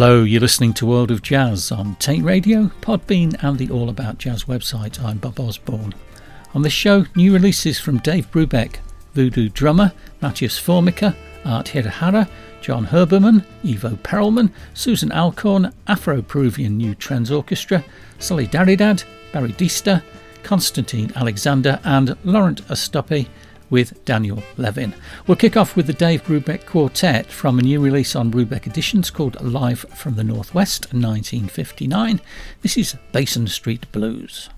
Hello, you're listening to World of Jazz on Tate Radio, Podbean, and the All About Jazz website. I'm Bob Osborne. On this show, new releases from Dave Brubeck, Voodoo Drummer, Matías Formica, Art Hirahara, John Herberman, Ivo Perelman, Susan Alcorn, Afro Peruvian New Trends Orchestra, Solidaridad, Barry Deister, Constantine Alexander, and Laurent Estoppey with Daniel Levin. We'll kick off with the Dave Brubeck Quartet from a new release on Brubeck Editions called Live from the Northwest 1959. This is Basin Street Blues.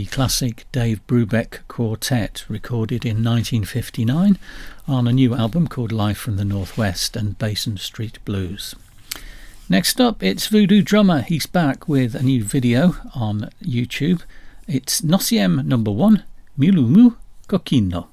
The classic Dave Brubeck Quartet, recorded in 1959 on a new album called Live from the Northwest and Basin Street Blues. Next up, it's Voodoo Drummer. He's back with a new video on YouTube. It's Gnossienne number one, Milumu Coquino.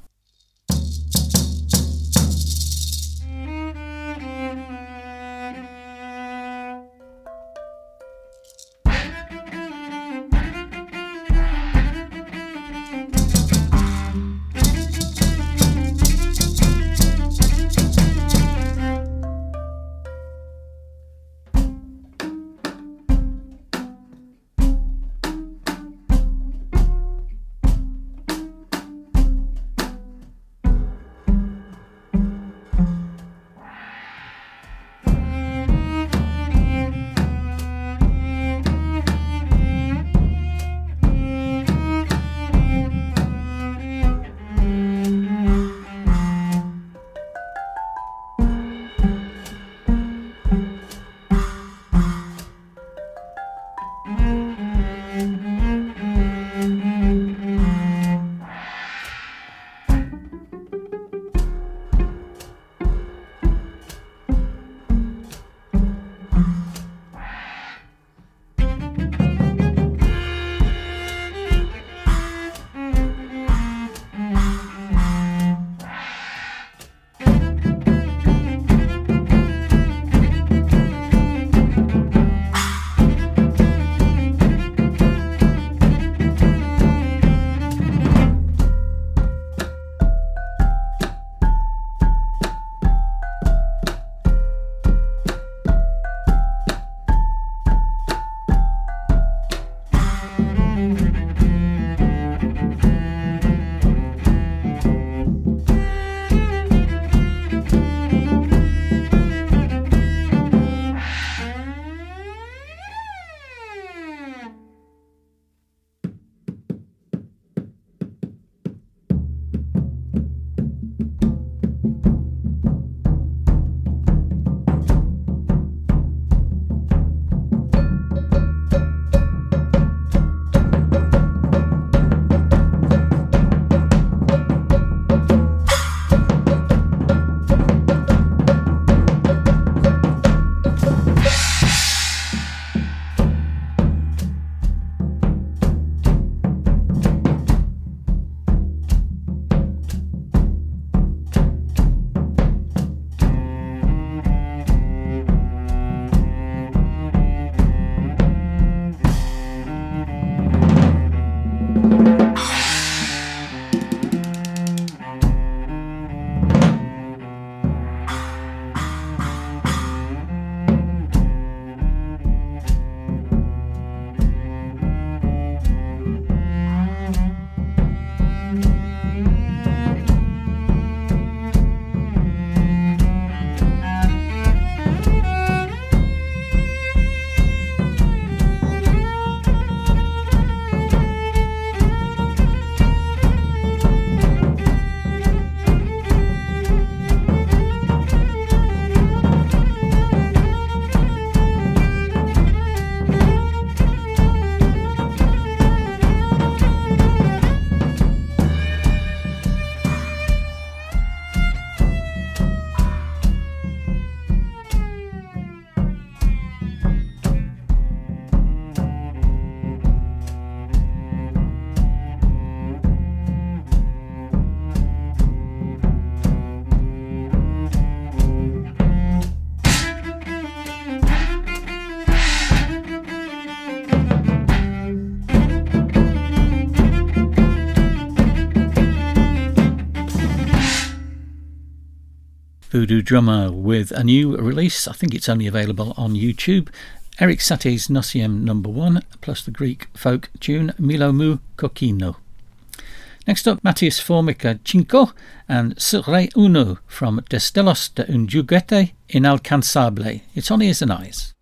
Voodoo Drummer with a new release. I think it's only available on YouTube. Eric Satie's Gnossienne number one, plus the Greek folk tune Milo Mou Kokkino. Next up, Matías Formica Cinco and Sre Uno from Destellos de un Juguete Inalcanzable. It's on ears and eyes.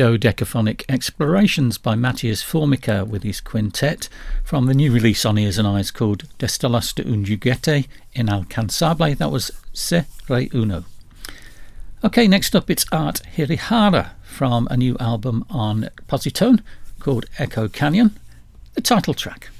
Dodecaphonic Explorations by Matías Formica with his quintet from the new release on Ears and Eyes called Destellos de un Juguete Inalcanzable. That was Se Re Uno. Okay, next up it's Art Hirahara from a new album on Positone called Echo Canyon, the title track.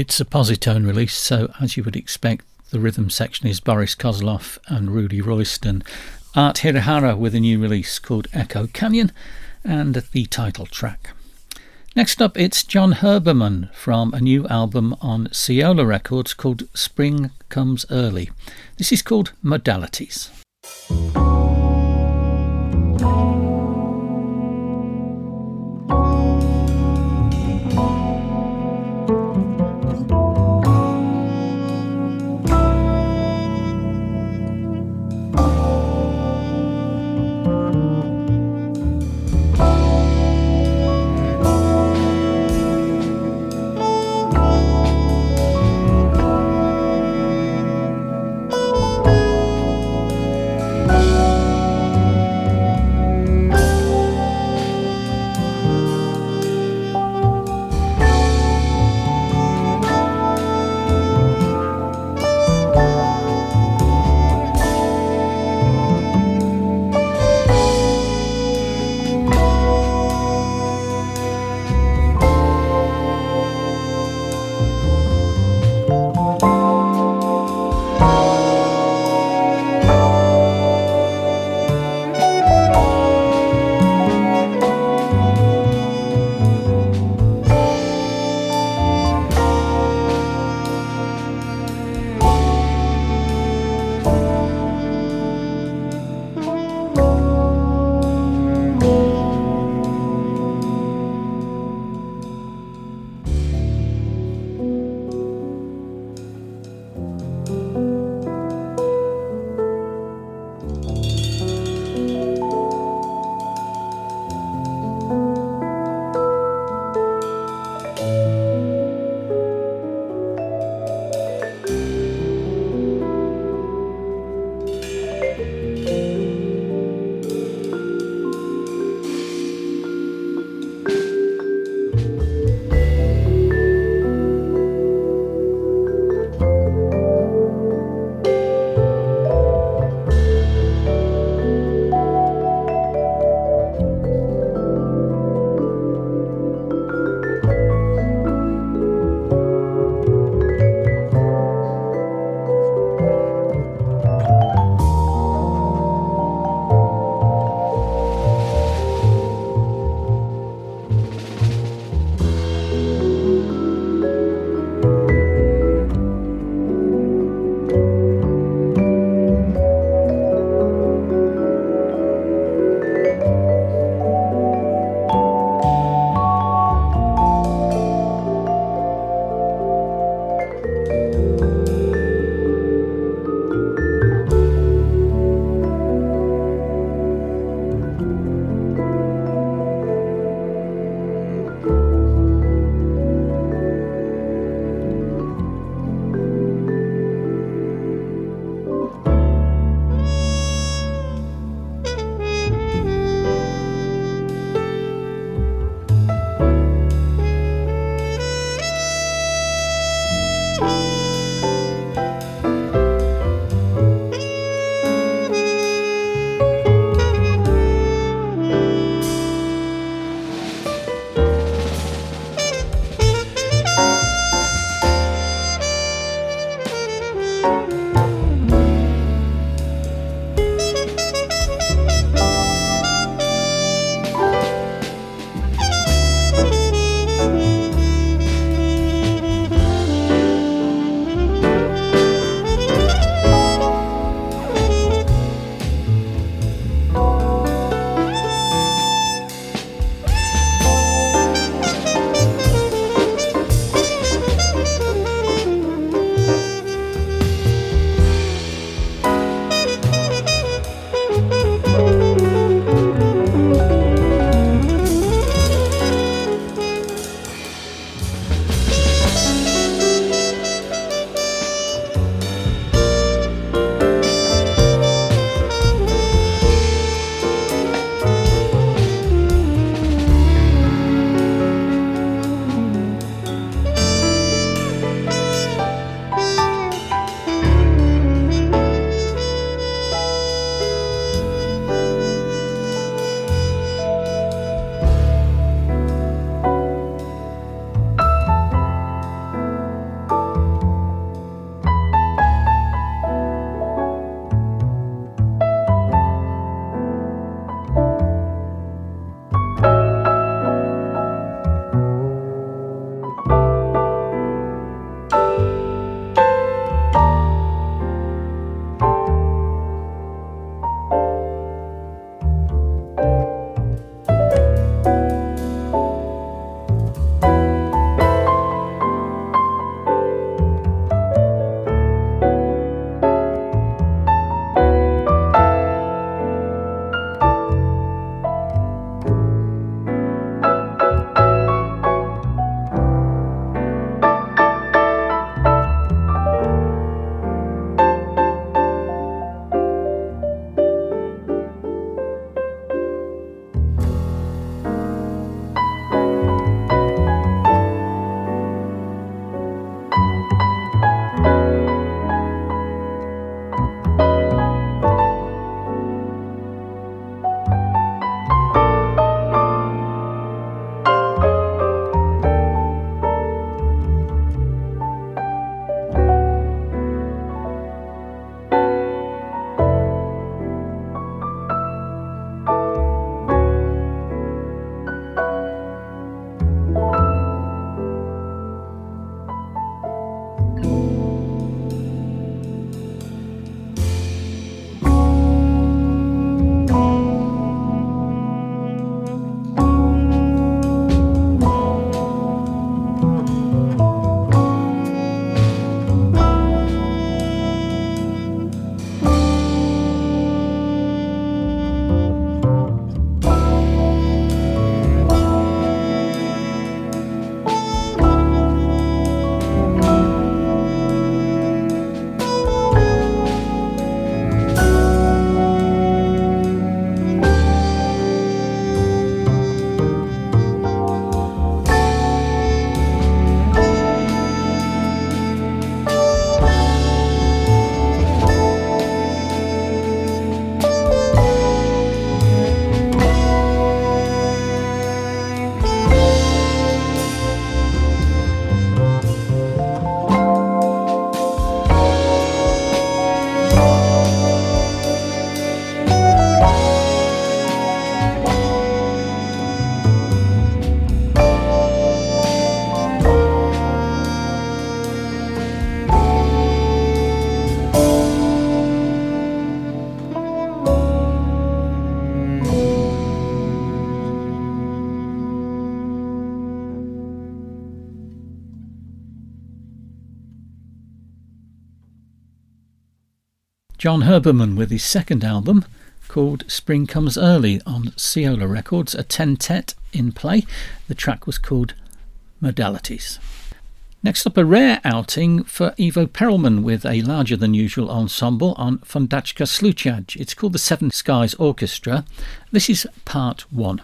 It's a Positone release, so as you would expect, the rhythm section is Boris Kozlov and Rudy Royston. Art Hirahara with a new release called Echo Canyon and the title track. Next up, it's John Herberman from a new album on Ceola Records called Spring Comes Early. This is called Modalities. John Herberman with his second album called Spring Comes Early on Ceola Records, a tentet in play. The track was called Modalities. Next up, a rare outing for Ivo Perelman with a larger than usual ensemble on Fundacja Słuchaj. It's called the Seven Skies Orchestra. This is part one.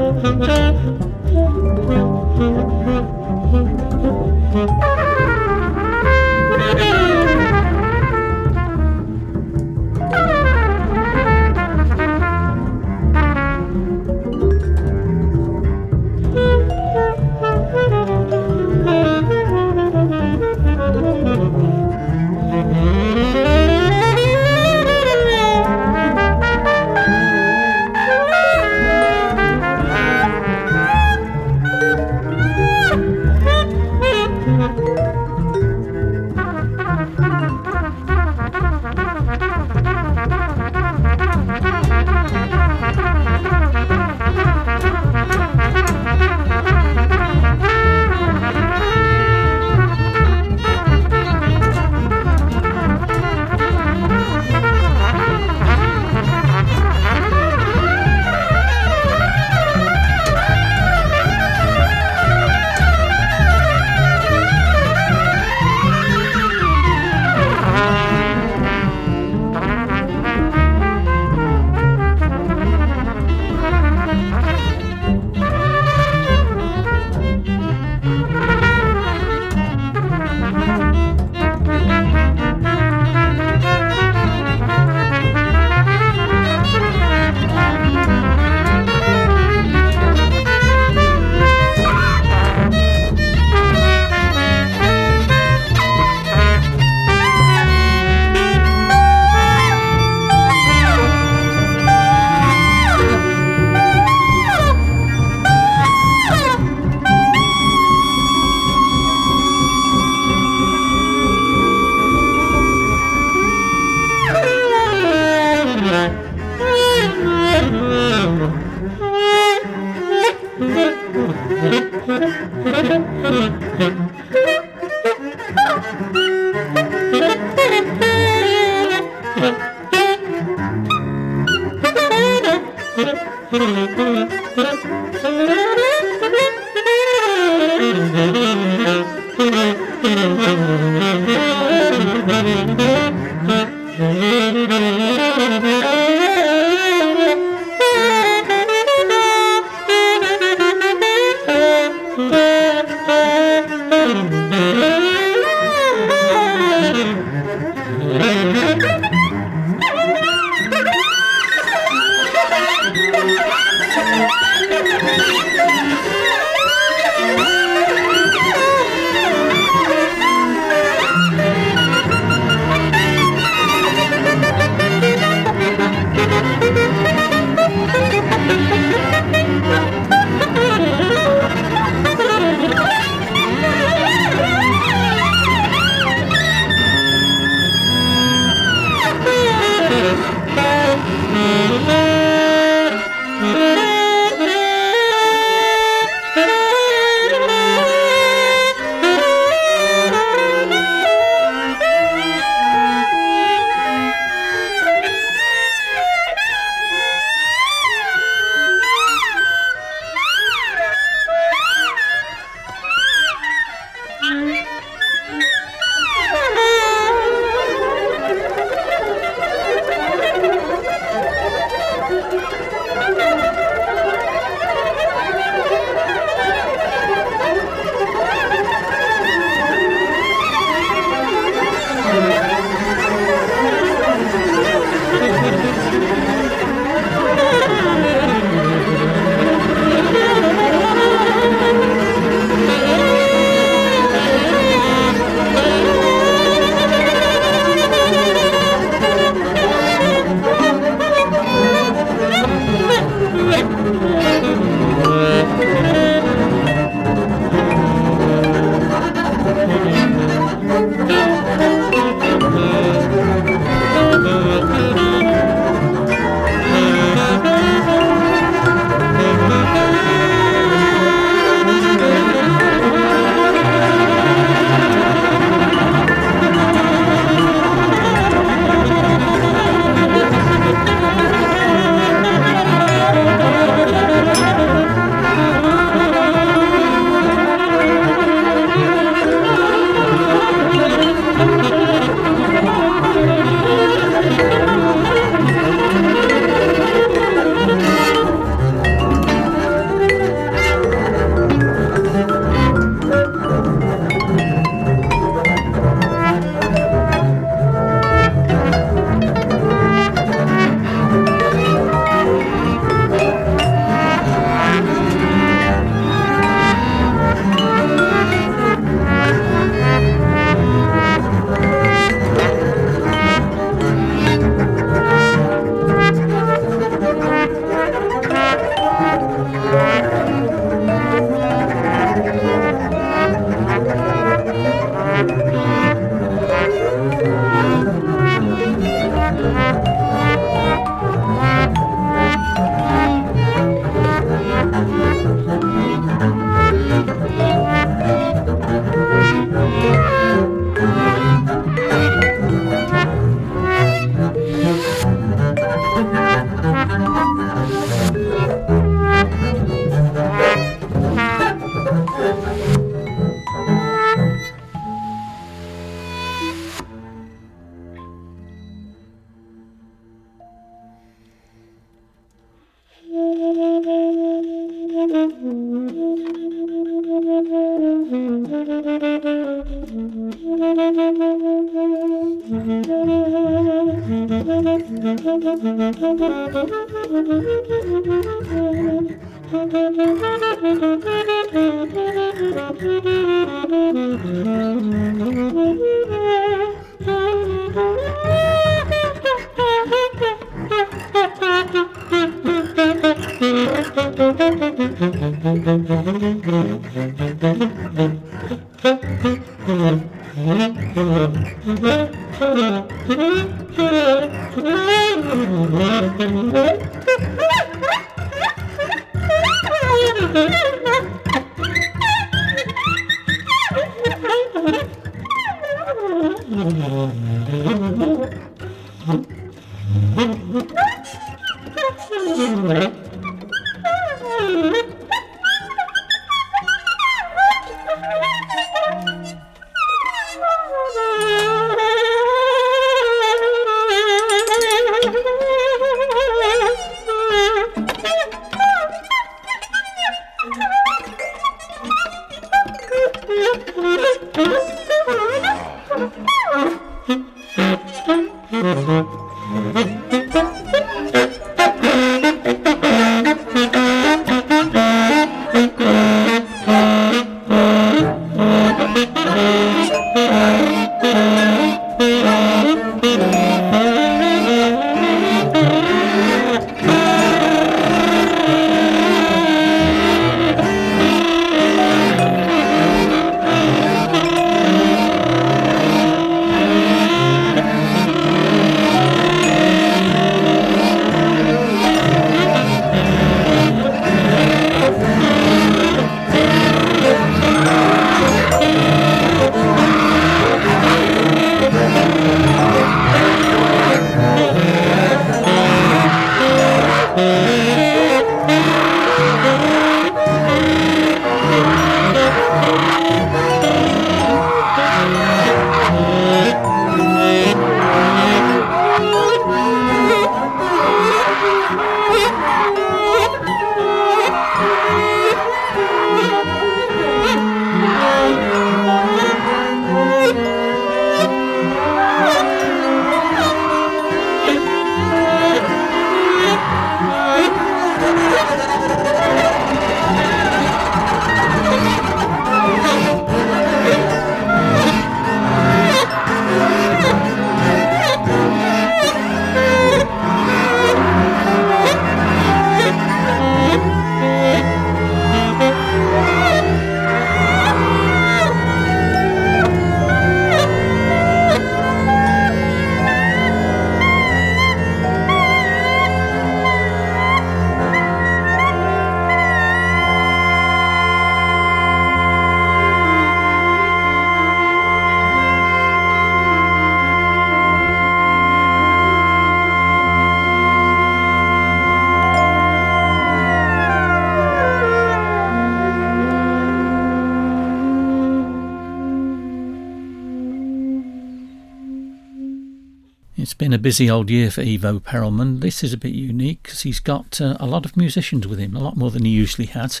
A busy old year for Ivo Perelman. This is a bit unique because he's got uh, a lot of musicians with him, a lot more than he usually has.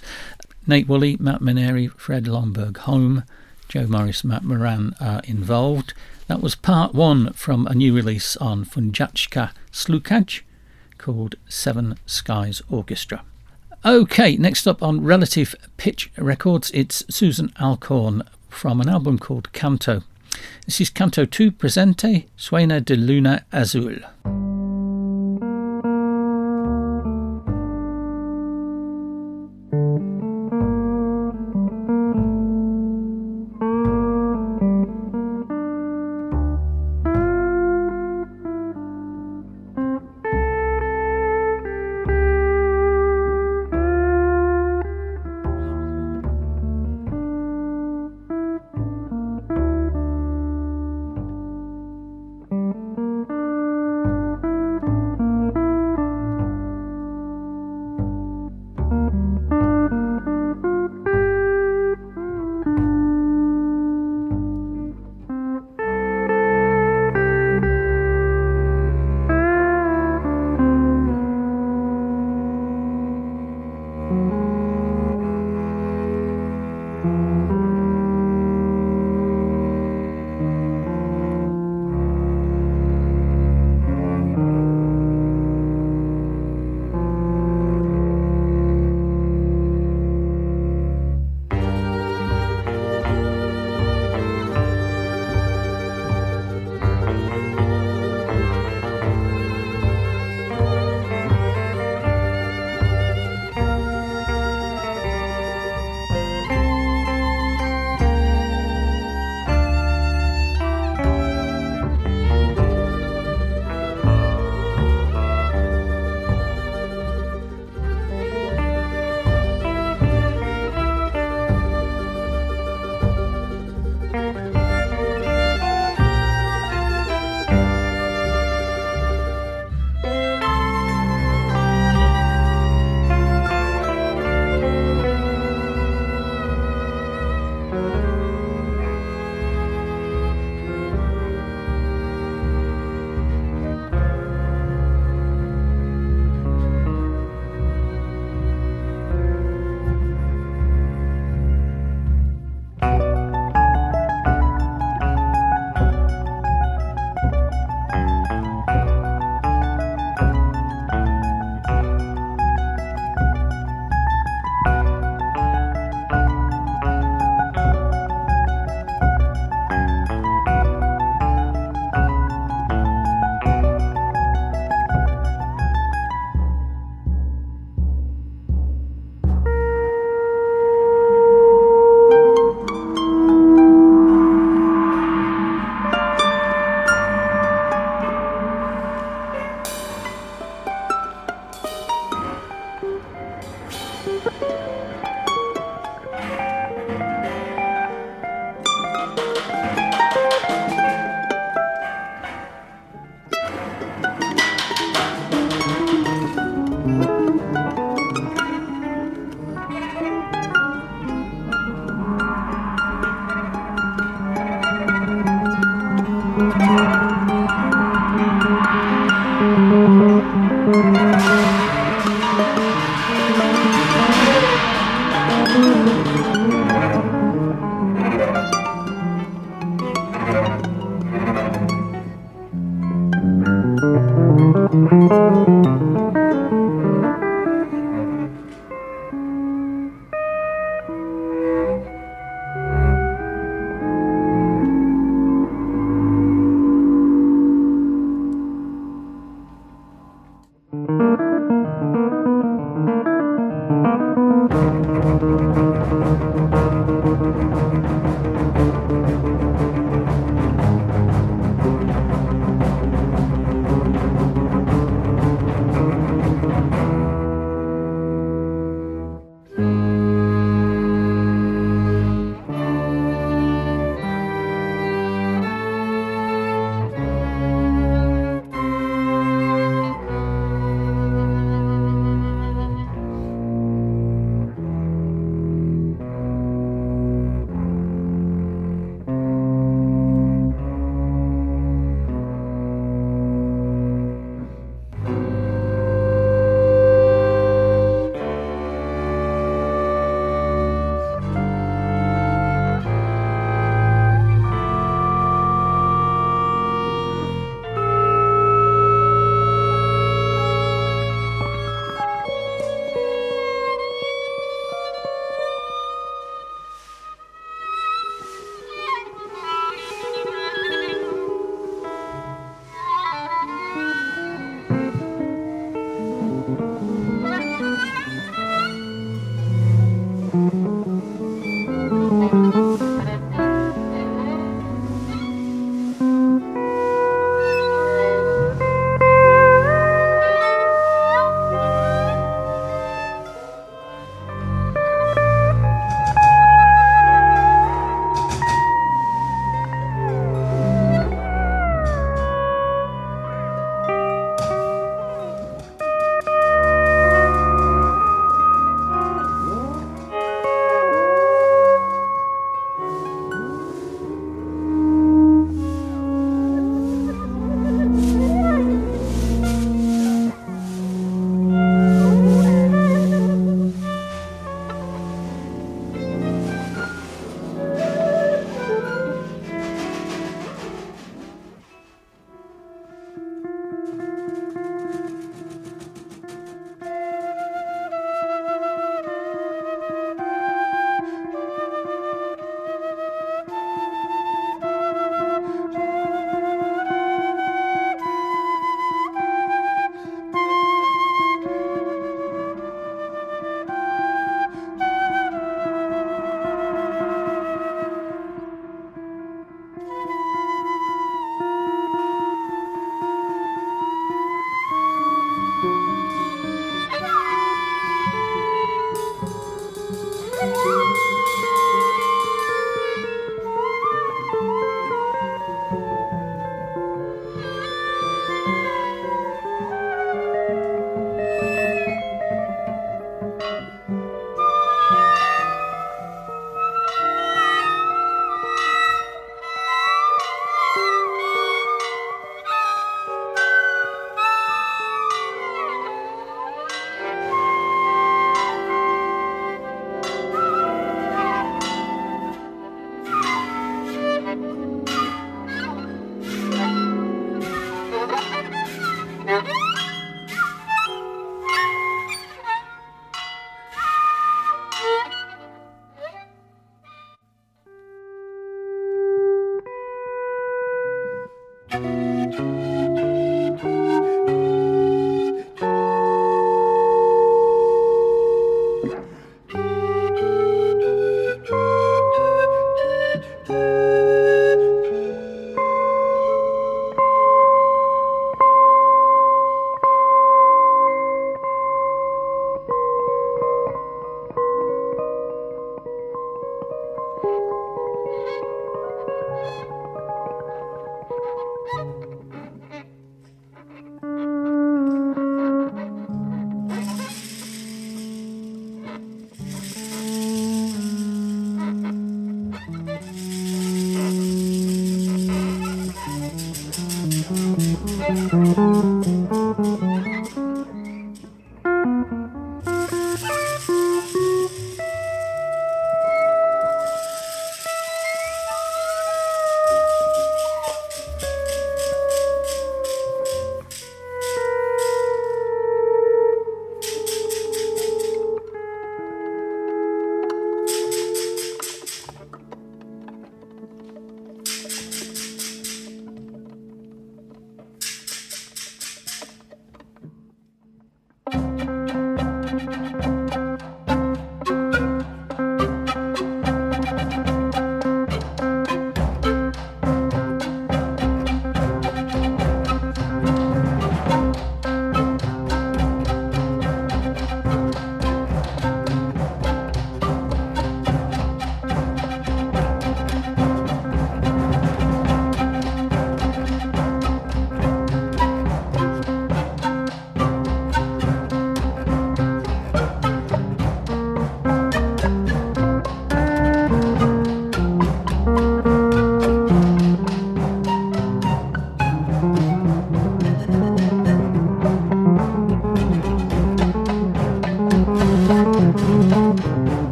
Nate Wooley, Matt Maneri, Fred Lonberg-Holm, Joe Morris, Matt Moran are involved. That was part one from a new release on Fundacja Słuchaj called Seven Skies Orchestra. Okay, next up on Relative Pitch Records, it's Susan Alcorn from an album called Canto. This is Canto 2 Presente, Suena de Luna Azul.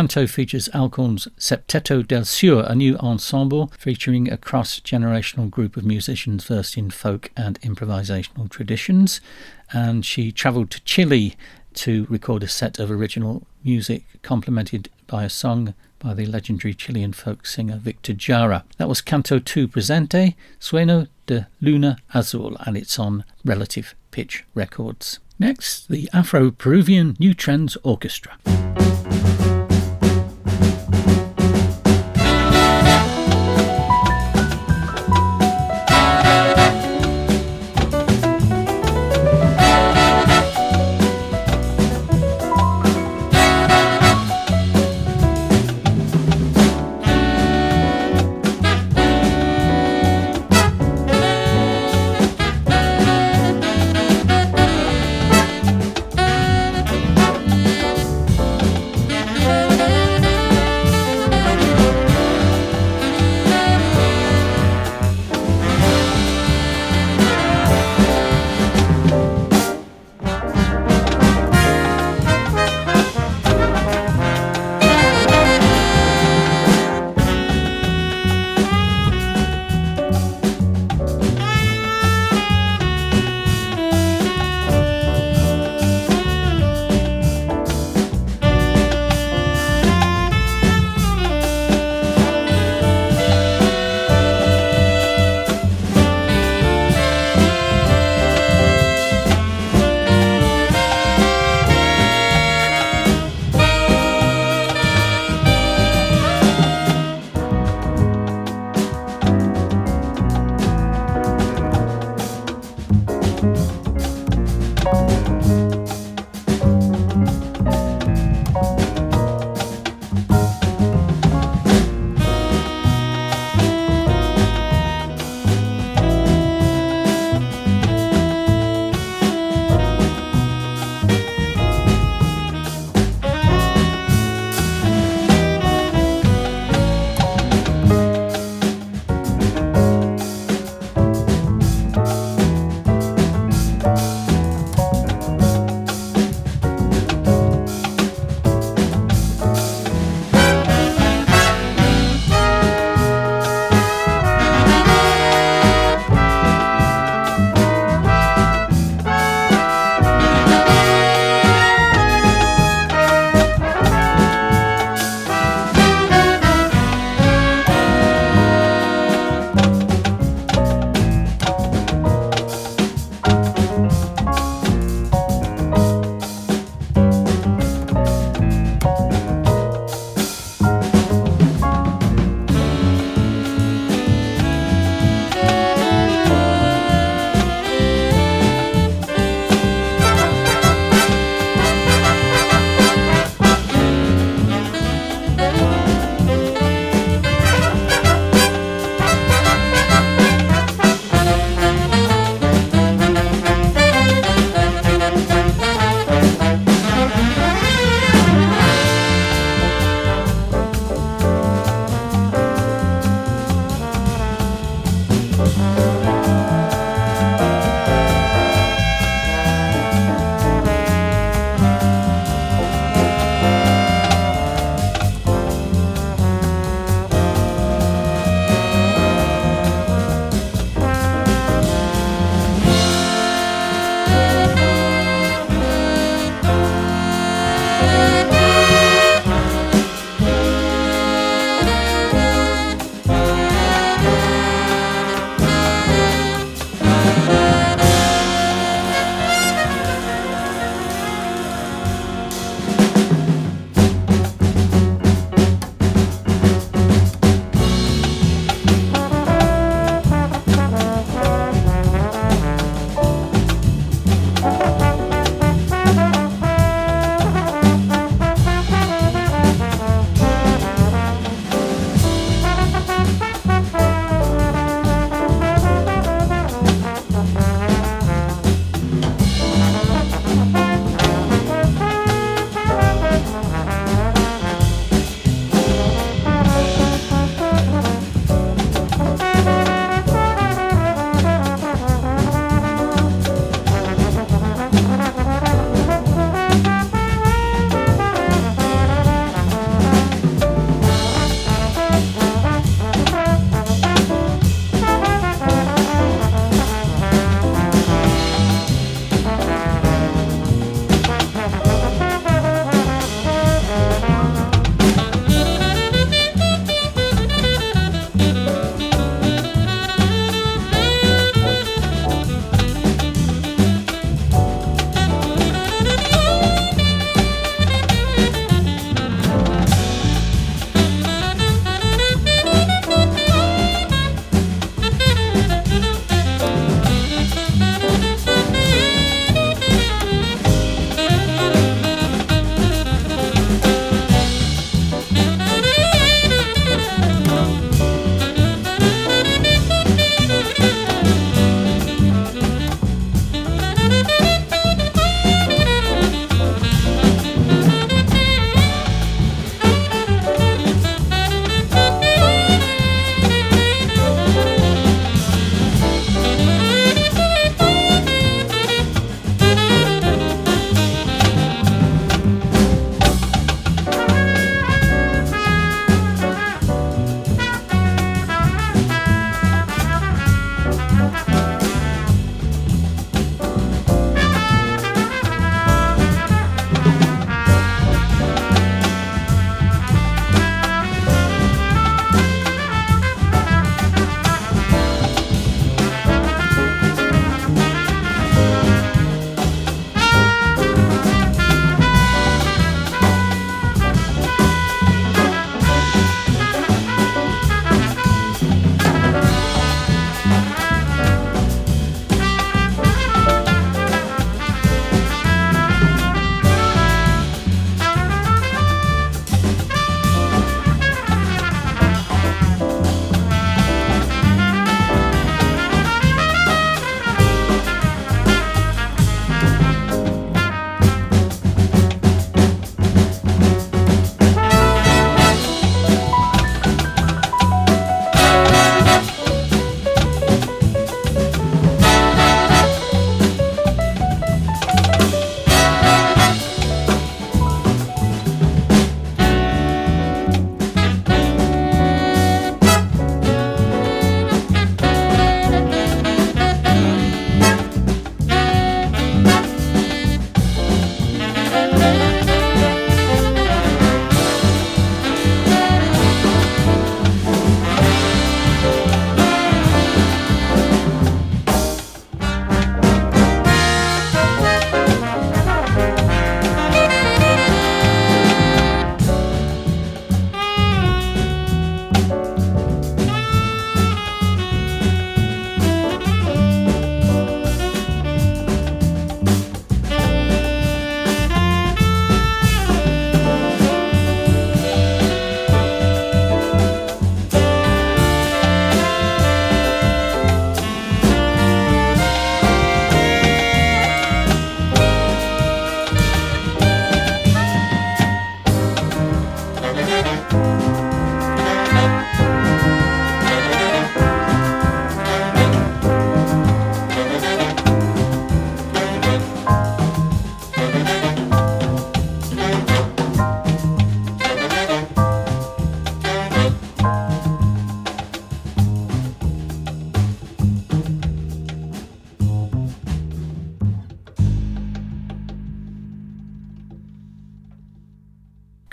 Canto features Alcorn's Septeto del Sur, a new ensemble featuring a cross generational group of musicians versed in folk and improvisational traditions. And she travelled to Chile to record a set of original music, complemented by a song by the legendary Chilean folk singer Victor Jara. That was Canto 2 Presente, Sueno de Luna Azul, and it's on Relative Pitch Records. Next, the Afro Peruvian New Trends Orchestra.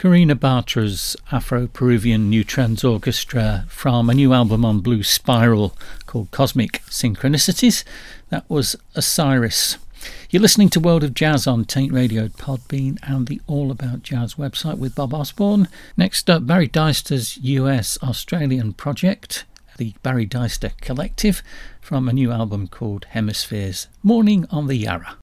Corina Bartra's Afro Peruvian New Trends Orchestra from a new album on Blue Spiral called Cosmic Synchronicities. That was Osiris. You're listening to World of Jazz on Taint Radio, Podbean, and the All About Jazz website with Bob Osborne. Next up, Barry Deister's US Australian project, the Barry Deister Collective, from a new album called Hemispheres Morning on the Yarra.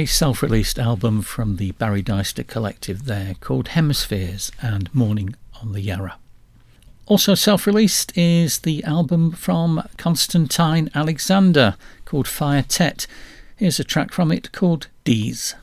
A self released album from the Barry Deister collective there called Hemispheres and Morning on the Yarra. Also self released is the album from Constantine Alexander called Fire Tet. Here's a track from it called Dees.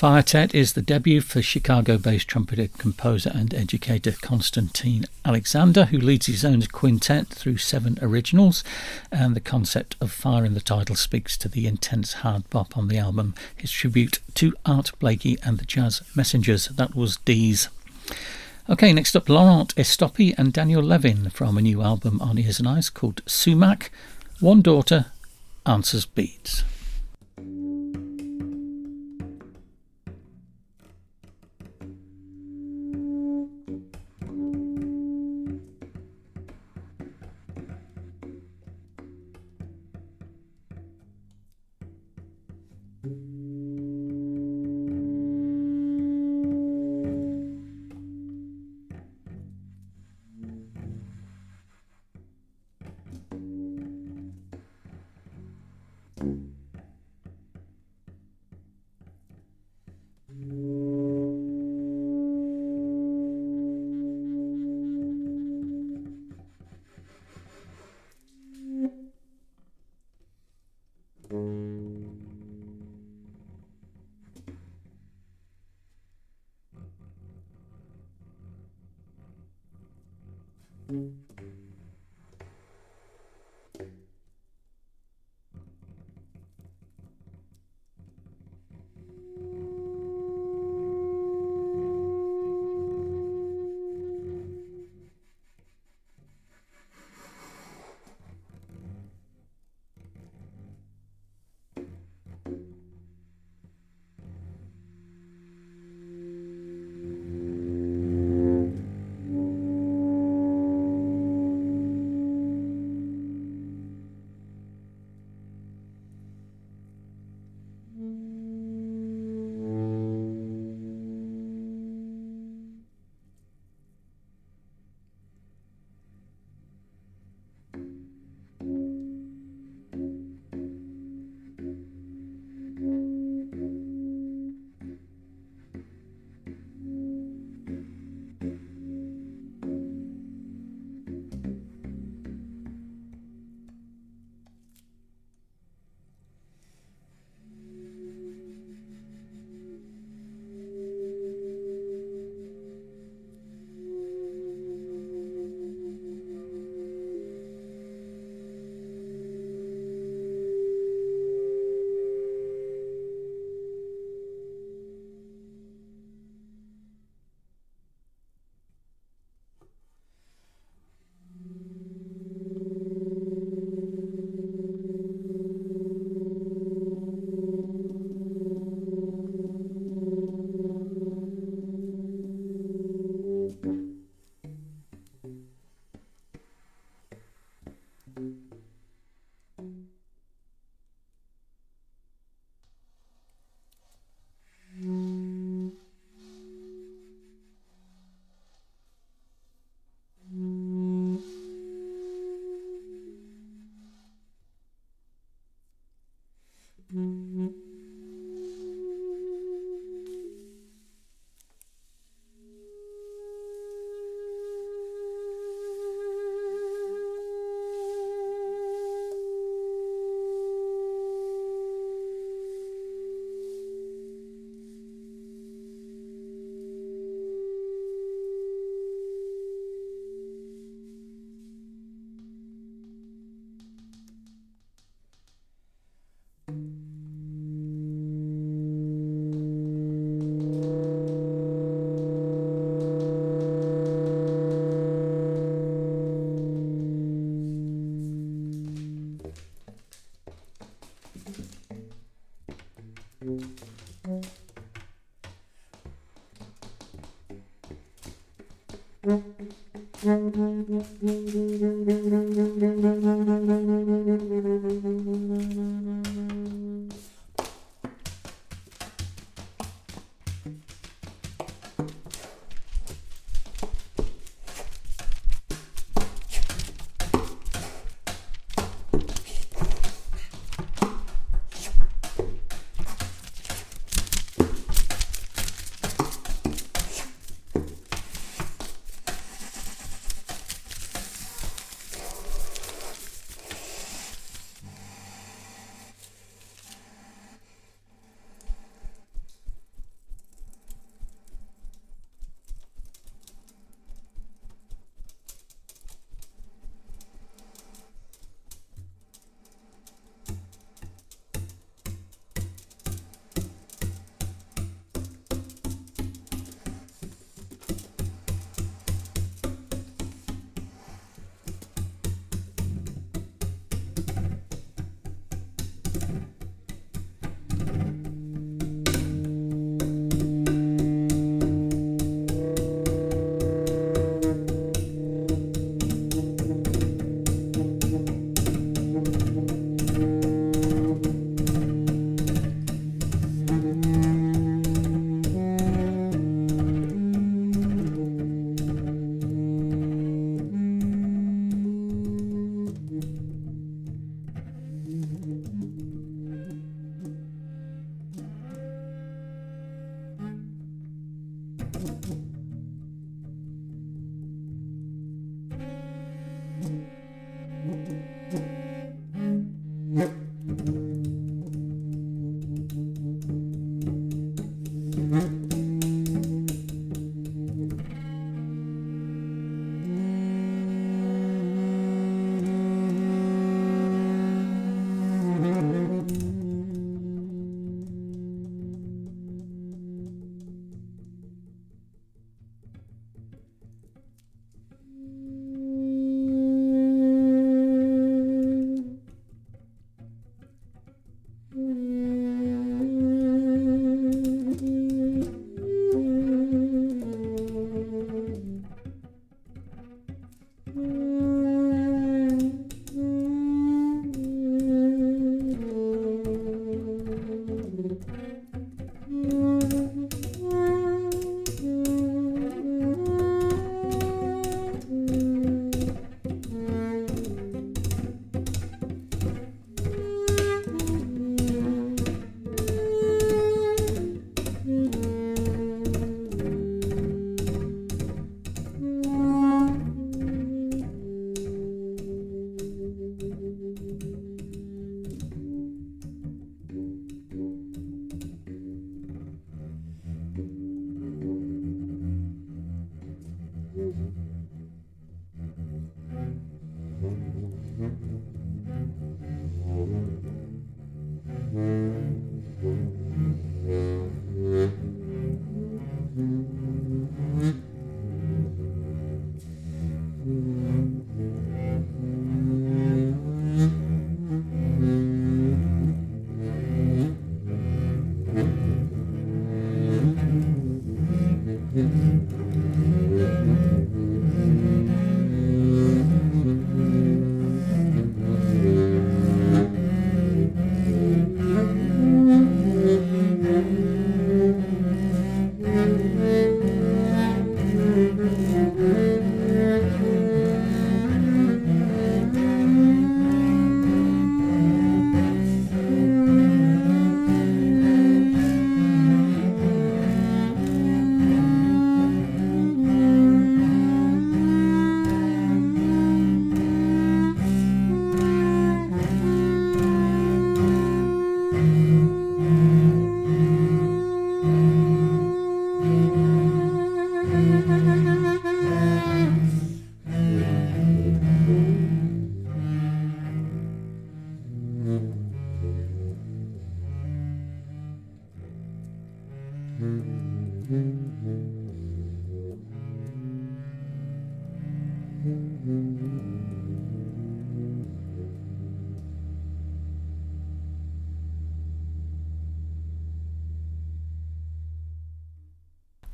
Fire Tet is the debut for Chicago based trumpeter, composer, and educator Constantine Alexander, who leads his own quintet through seven originals. And the concept of fire in the title speaks to the intense hard bop on the album, his tribute to Art Blakey and the Jazz Messengers. That was D's. Okay, next up, Laurent Estoppey and Daniel Levin from a new album on Ears and Eyes called Sumac. One daughter answers beats.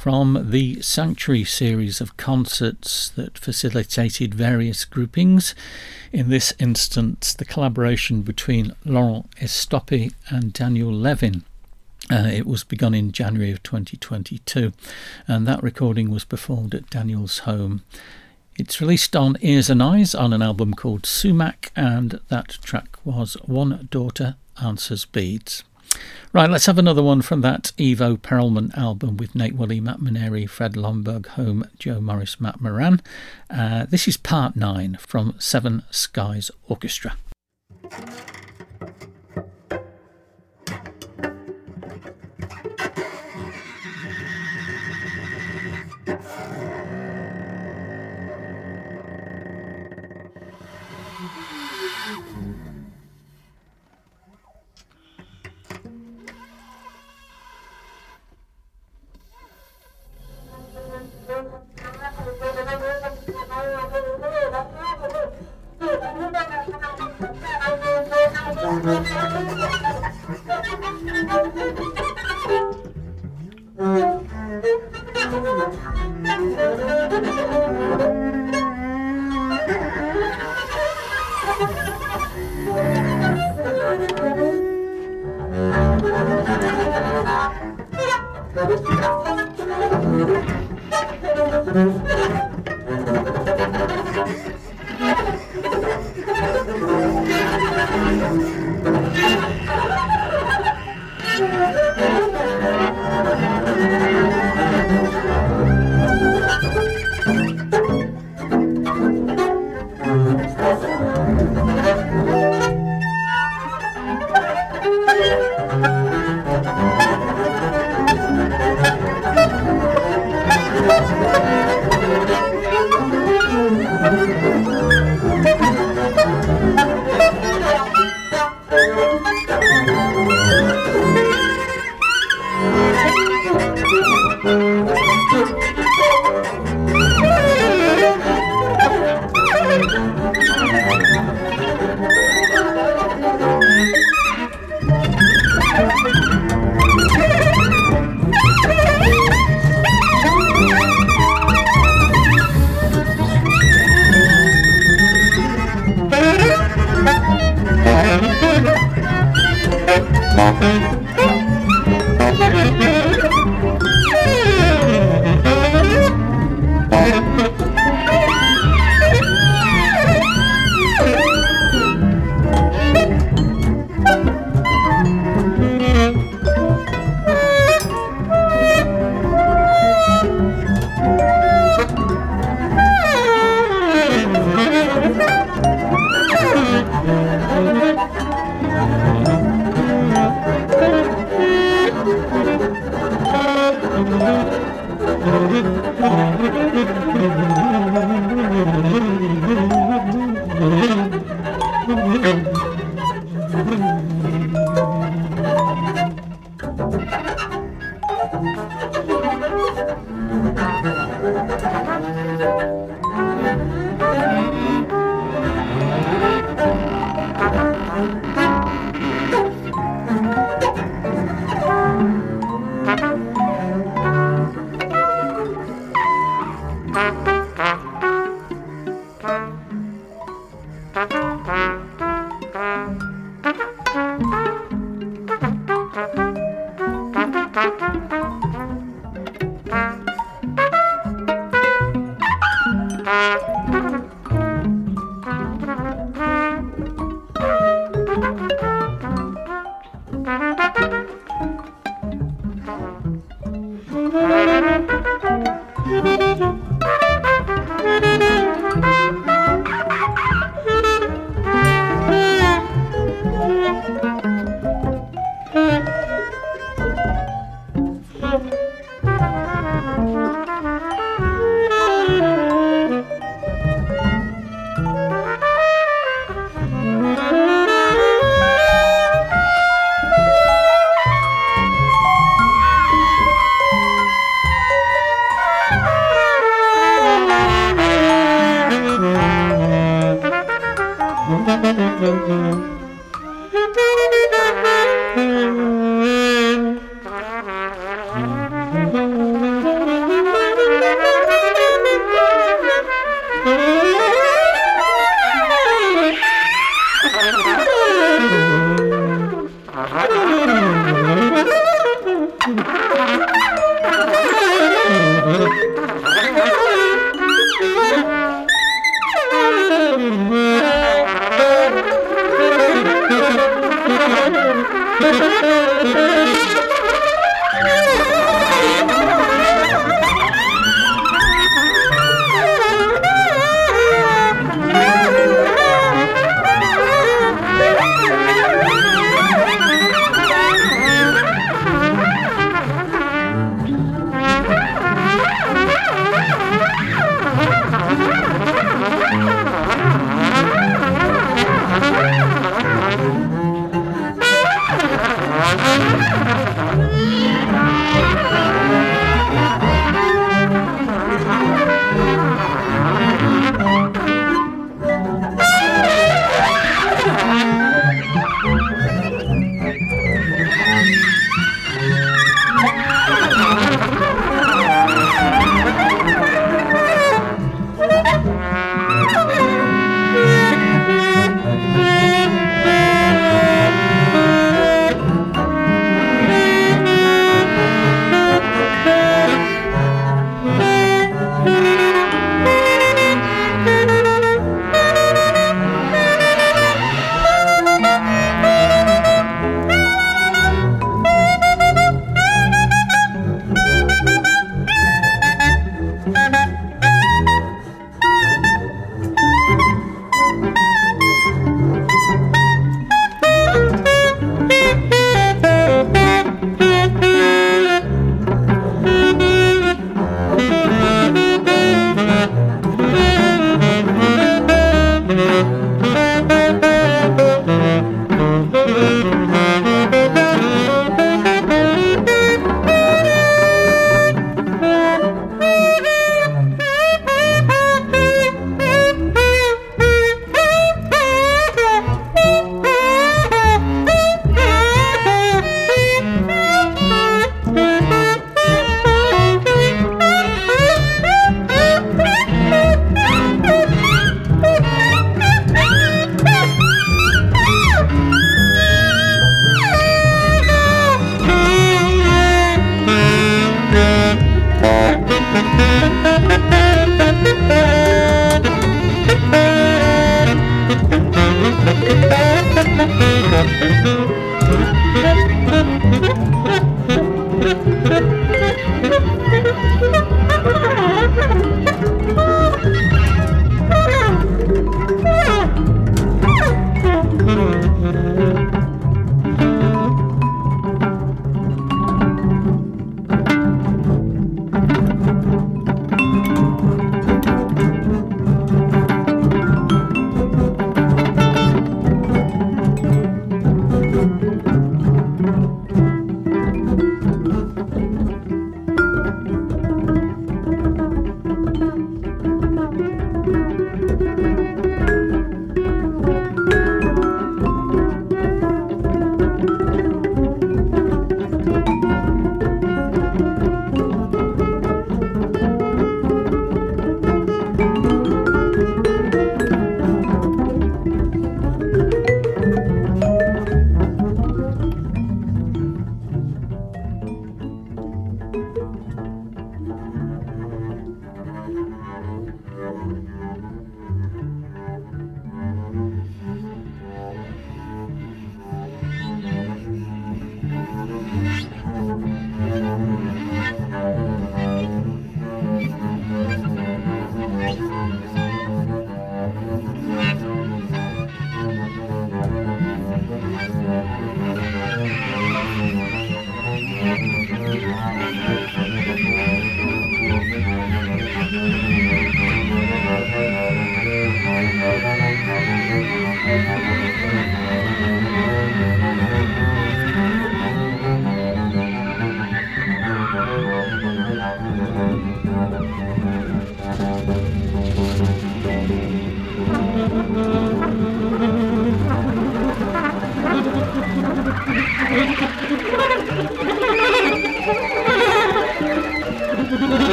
From the Sanctuary series of concerts that facilitated various groupings. In this instance, the collaboration between Laurent Estoppey and Daniel Levin. Uh, it was begun in January of 2022, and that recording was performed at Daniel's home. It's released on Ears and Eyes on an album called Sumac, and that track was One Daughter Answers Beads. Right, let's have another one from that Ivo Perelman album with Nate Wooley, Matt Maneri, Fred Lonberg-Holm, Joe Morris, Matt Moran. Uh, this is part nine from Seven Skies Orchestra. Thank you.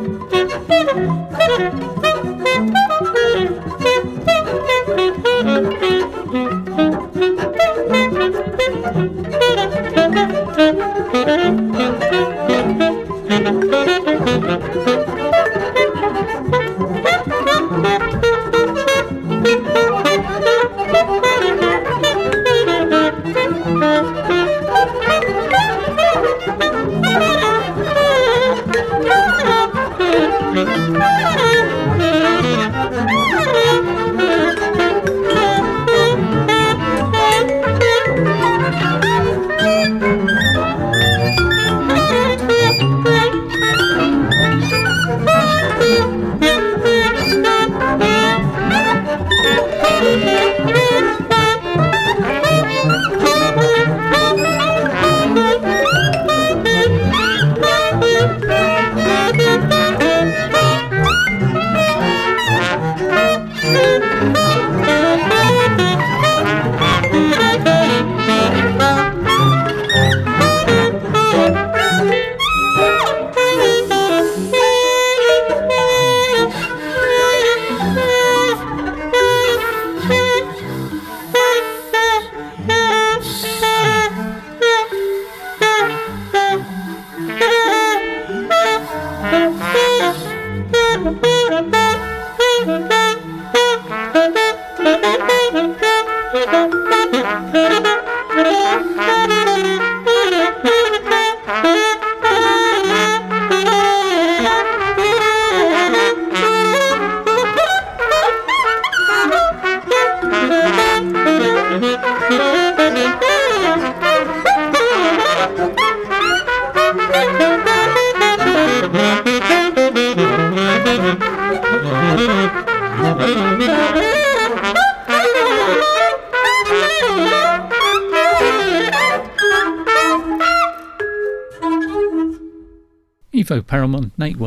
Nate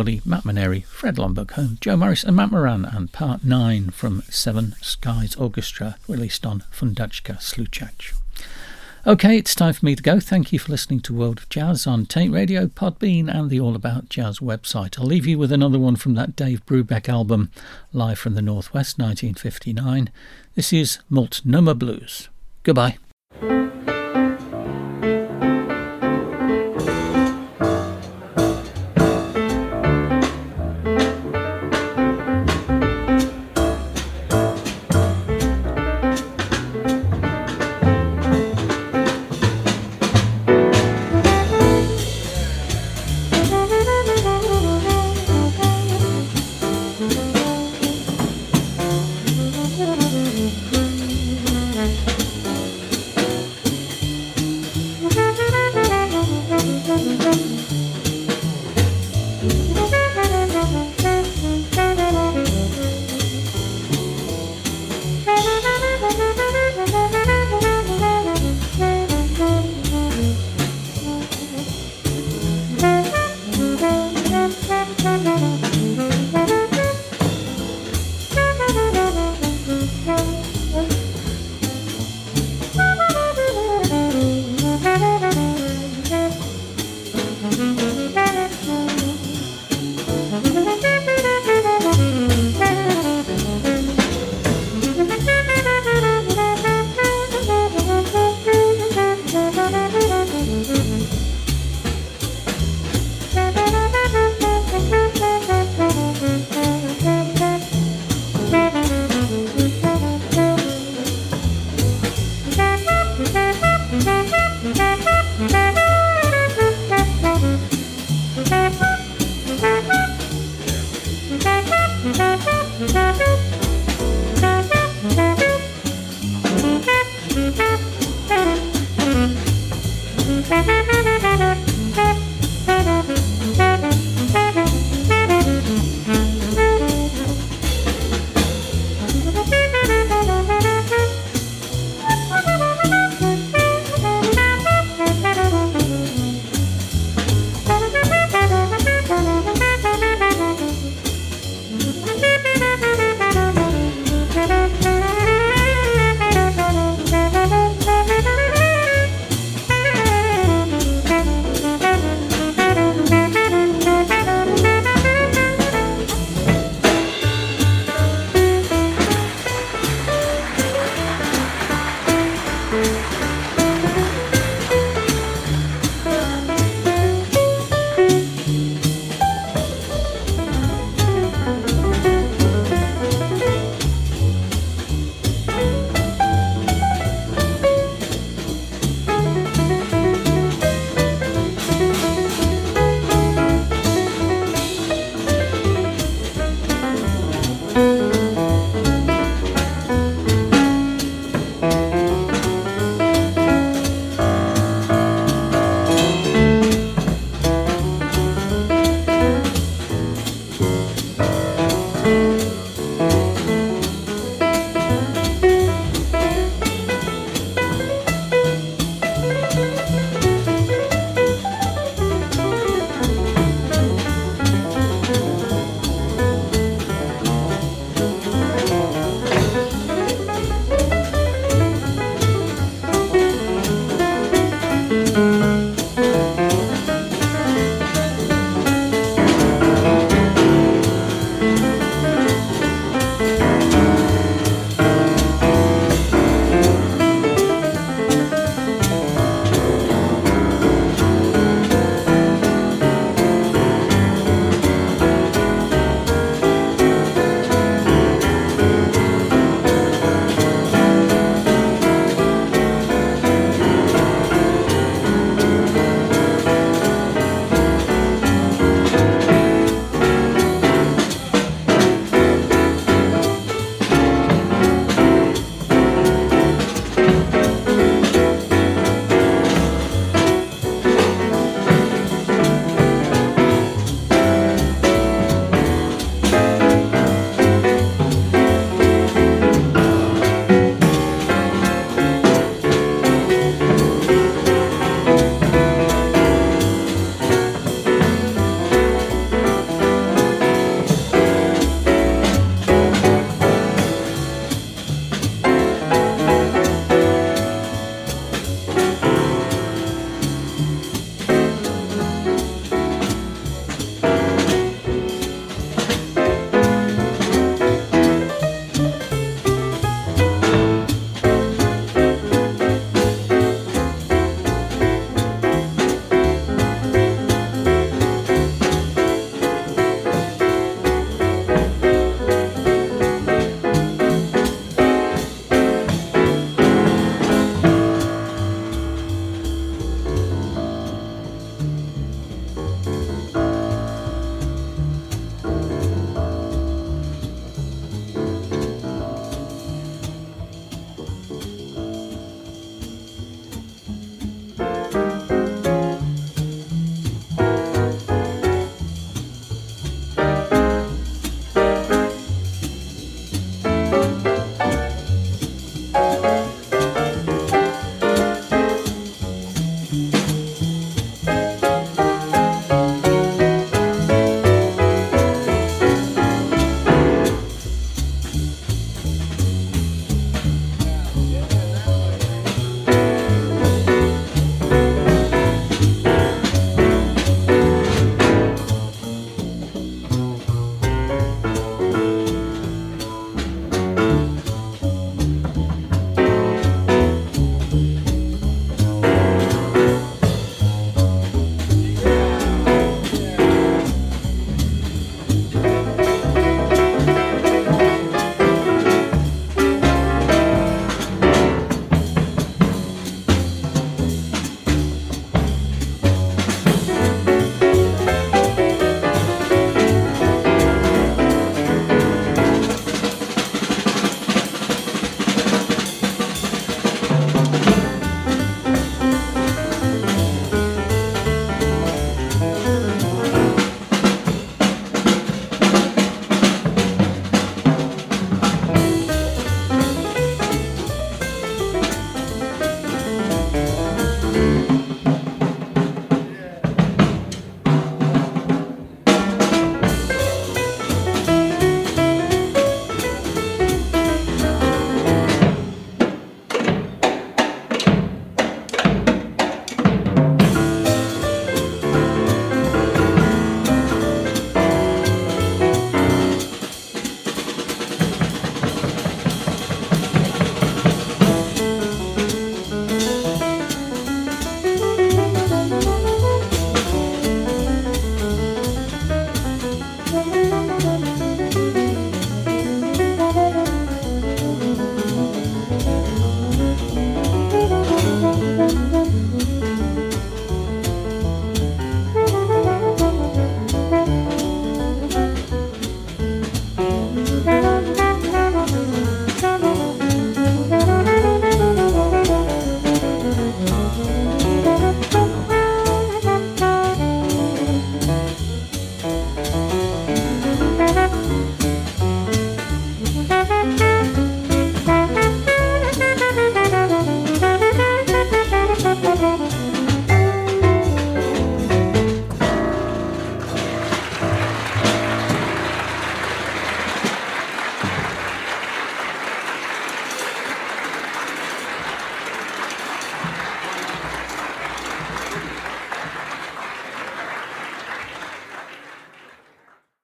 Matt Maneri, Fred Lonberg-Holm, Joe Morris, and Matt Moran, and part 9 from Seven Skies Orchestra, released on Fundacja Słuchaj. Okay, it's time for me to go. Thank you for listening to World of Jazz on Taint Radio, Podbean, and the All About Jazz website. I'll leave you with another one from that Dave Brubeck album, Live from the Northwest, 1959. This is Multnomah Blues. Goodbye.